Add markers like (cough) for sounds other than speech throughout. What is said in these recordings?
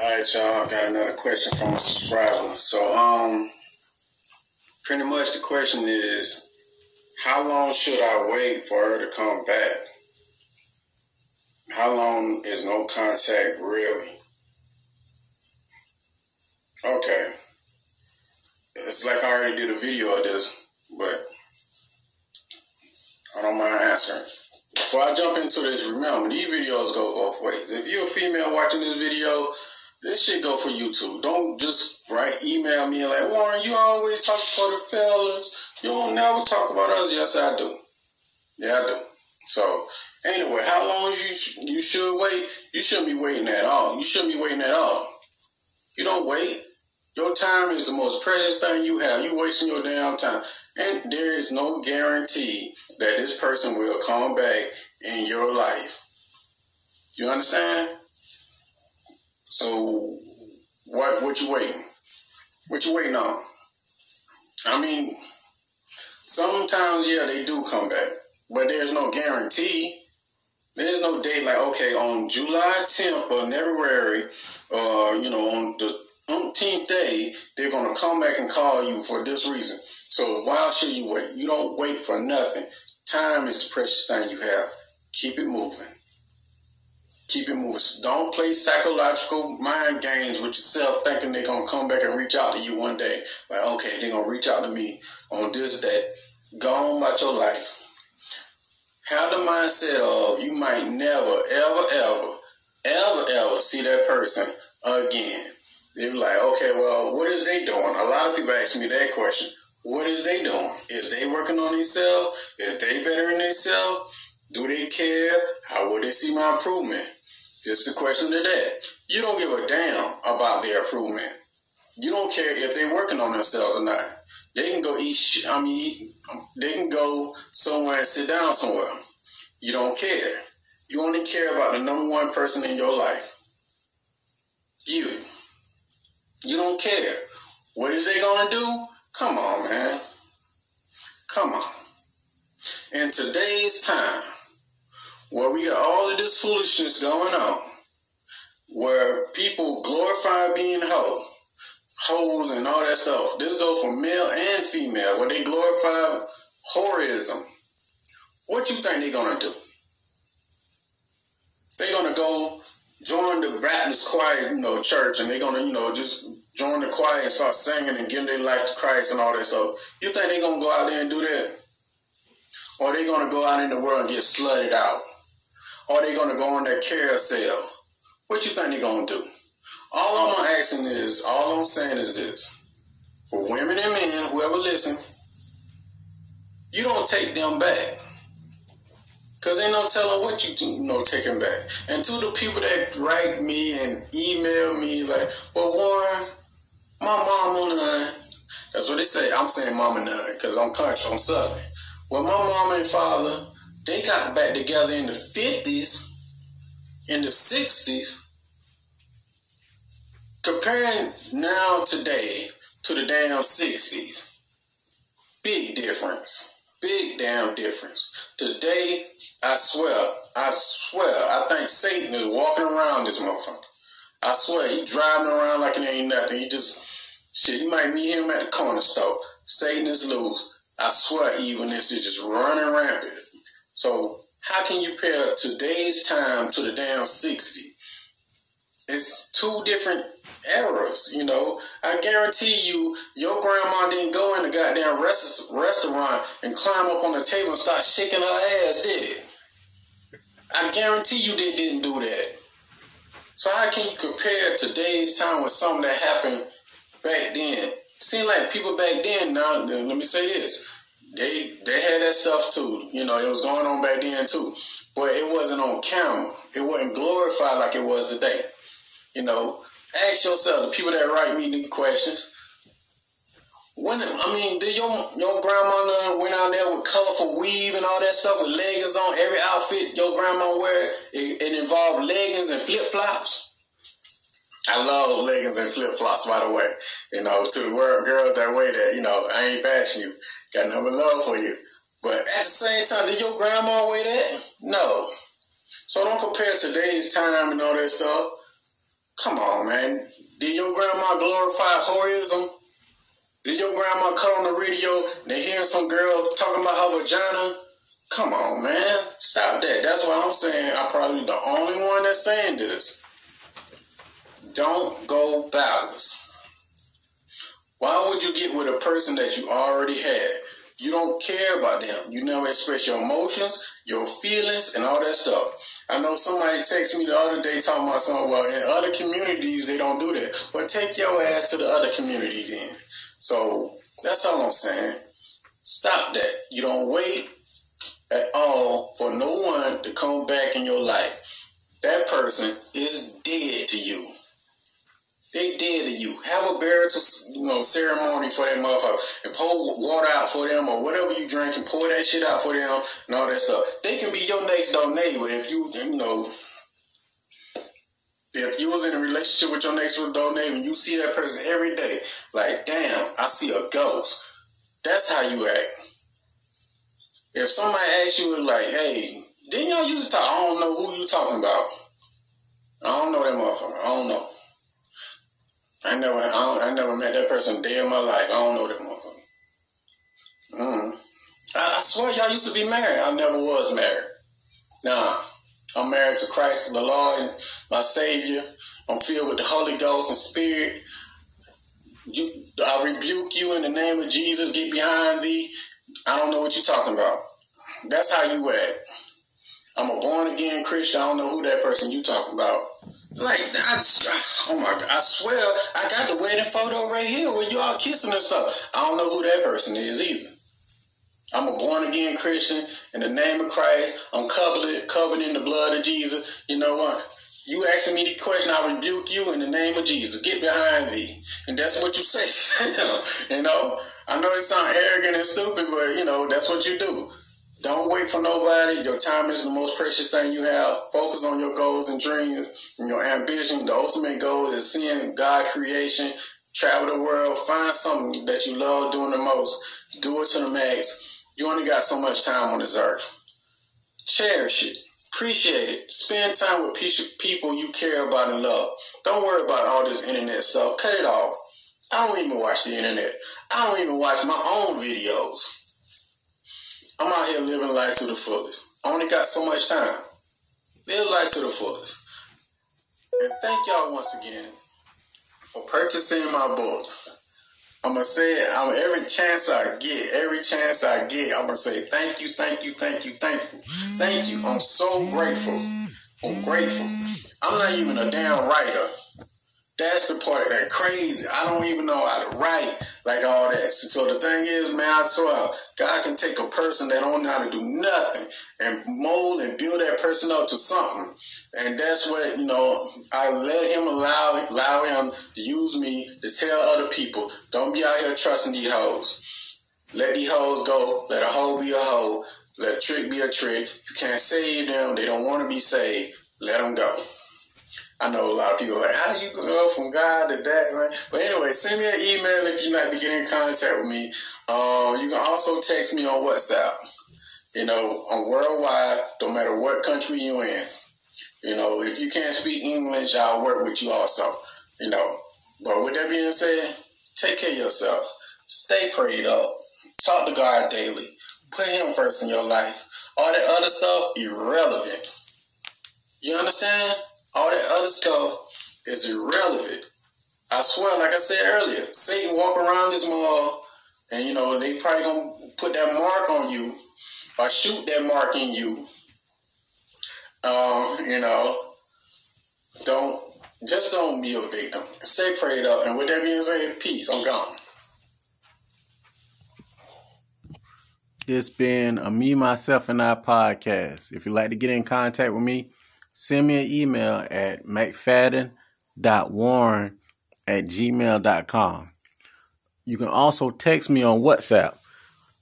All right, y'all. Got another question from a subscriber. So, um, pretty much the question is, how long should I wait for her to come back? How long is no contact really? Okay. It's like I already did a video of this, but I don't mind answering. Before I jump into this, remember, these videos go both ways. If you're a female watching this video, this shit go for you too. Don't just write, email me like, Warren, you always talk for the fellas. You don't never talk about us. Yes, I do. Yeah, I do. So, anyway, how long you you should wait? You shouldn't be waiting at all. You shouldn't be waiting at all. You don't wait. Your time is the most precious thing you have. You wasting your damn time. And there is no guarantee that this person will come back in your life. You understand? So what what you waiting? What you waiting on? I mean, sometimes yeah, they do come back, but there's no guarantee. There's no date like okay, on July 10th or February, or uh, you know, on the umpteenth day, they're gonna come back and call you for this reason. So why should you wait? You don't wait for nothing. Time is the precious thing you have. Keep it moving. Keep it moving. Don't play psychological mind games with yourself thinking they're going to come back and reach out to you one day. Like, okay, they're going to reach out to me on this day. Go on about your life. Have the mindset of you might never, ever, ever, ever, ever see that person again. They're like, okay, well, what is they doing? A lot of people ask me that question. What is they doing? Is they working on themselves? Is they bettering themselves? Do they care? How will they see my improvement? Just a question of that. You don't give a damn about their improvement. You don't care if they're working on themselves or not. They can go eat. Sh- I mean, they can go somewhere and sit down somewhere. You don't care. You only care about the number one person in your life. You. You don't care. What is they gonna do? Come on, man. Come on. In today's time, where we got all of this foolishness going on, where people glorify being hoe, hoes and all that stuff. This goes for male and female, where they glorify whoreism. What you think they gonna do? They gonna go join the Baptist choir, you know, church, and they gonna, you know, just join the choir and start singing and giving their life to Christ and all that stuff. You think they gonna go out there and do that? Or they gonna go out in the world and get slutted out? Or they gonna go on that carousel? What you think they're gonna do? All I'm asking is, all I'm saying is this. For women and men, whoever listen, you don't take them back. Cause ain't no telling what you, do, know taking back. And to the people that write me and email me like, well Warren, my mama none. That's what they say. I'm saying mama none because I'm country, I'm southern. Well, my mama and father, they got back together in the 50s, in the 60s. Comparing now today to the damn 60s, big difference. Big damn difference. Today, I swear, I swear, I think Satan is walking around this motherfucker. I swear, he driving around like it ain't nothing. He just, shit, you might meet him at the corner store. Satan is loose. I swear, evilness is just running rampant. So, how can you pair today's time to the damn 60? It's two different eras, you know. I guarantee you, your grandma didn't go in the goddamn rest- restaurant and climb up on the table and start shaking her ass, did it? I guarantee you they didn't do that. So how can you compare today's time with something that happened back then? Seems like people back then. Now, let me say this: they they had that stuff too. You know, it was going on back then too, but it wasn't on camera. It wasn't glorified like it was today. You know, ask yourself the people that write me the questions. When I mean, did your your grandma went out there with colorful weave and all that stuff with leggings on every outfit your grandma wear? It, it involved leggings and flip flops. I love leggings and flip flops, by the way. You know, to the world girls that wear that, you know, I ain't bashing you. Got nothing love for you. But at the same time, did your grandma wear that? No. So don't compare today's time and all that stuff. Come on, man. Did your grandma glorify whoreism? Did your grandma cut on the radio and hear some girl talking about her vagina? Come on, man. Stop that. That's what I'm saying. I'm probably the only one that's saying this. Don't go backwards. Why would you get with a person that you already had? You don't care about them. You never express your emotions, your feelings, and all that stuff. I know somebody texted me the other day talking about something. Well, in other communities, they don't do that. But take your ass to the other community then. So that's all I'm saying. Stop that. You don't wait at all for no one to come back in your life. That person is dead to you. They dead to you. Have a burial, you know, ceremony for that motherfucker and pour water out for them or whatever you drink and pour that shit out for them and all that stuff. They can be your next door neighbor if you, you know, if you was in a relationship with your next door neighbor and you see that person every day, like, damn, I see a ghost. That's how you act. If somebody asks you, like, hey, didn't y'all used to talk? I don't know who you talking about. I don't know that motherfucker. I don't know. I never, I, I never met that person day in my life. I don't know that motherfucker. Mm. I, I swear y'all used to be married. I never was married. Nah. I'm married to Christ the Lord, and my Savior. I'm filled with the Holy Ghost and Spirit. You, I rebuke you in the name of Jesus. Get behind thee. I don't know what you're talking about. That's how you act. I'm a born again Christian. I don't know who that person you talking about. Like, I, oh my God, I swear, I got the wedding photo right here where you all kissing and stuff. I don't know who that person is either. I'm a born again Christian in the name of Christ. I'm covered, covered in the blood of Jesus. You know what? You asking me the question, I rebuke you in the name of Jesus. Get behind thee. And that's what you say. (laughs) you know, I know it sounds arrogant and stupid, but you know, that's what you do. Don't wait for nobody. Your time is the most precious thing you have. Focus on your goals and dreams and your ambition. The ultimate goal is seeing God creation, travel the world, find something that you love doing the most. Do it to the max. You only got so much time on this earth. Cherish it. Appreciate it. Spend time with people you care about and love. Don't worry about all this internet stuff. Cut it off. I don't even watch the internet. I don't even watch my own videos. I'm out here living life to the fullest. I only got so much time. Live life to the fullest. And thank y'all once again for purchasing my books. I'm gonna say it. I'm every chance I get, every chance I get, I'm gonna say thank you, thank you, thank you, thankful, thank you. I'm so grateful. I'm grateful. I'm not even a damn writer. That's the part that crazy. I don't even know how to write like all that. So the thing is, man, I swear, God can take a person that don't know how to do nothing and mold and build that person up to something. And that's what, you know, I let him allow allow him to use me to tell other people, don't be out here trusting these hoes. Let these hoes go. Let a hoe be a hoe. Let a trick be a trick. You can't save them. They don't want to be saved. Let them go. I know a lot of people like, how do you go from God to that, man? But anyway, send me an email if you'd like to get in contact with me. Uh, you can also text me on WhatsApp. You know, I'm worldwide, no matter what country you're in. You know, if you can't speak English, I'll work with you also. You know, but with that being said, take care of yourself. Stay prayed up. Talk to God daily. Put Him first in your life. All that other stuff, irrelevant. You understand? All that other stuff is irrelevant. I swear, like I said earlier, Satan walk around this mall, and you know they probably gonna put that mark on you or shoot that mark in you. Um, you know, don't just don't be a victim. Stay prayed up, and with that being said, peace. I'm gone. It's been a me, myself, and I podcast. If you'd like to get in contact with me, send me an email at mcfadden.warren at gmail.com. You can also text me on WhatsApp.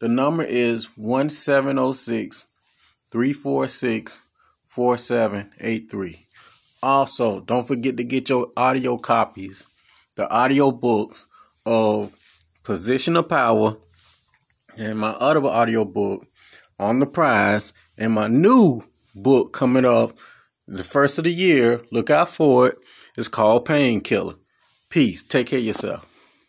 The number is 1706 346 4783. Also, don't forget to get your audio copies, the audio books of Position of Power and my other audio book on the prize and my new book coming up the first of the year, look out for it. It's called Painkiller. Peace. Take care of yourself.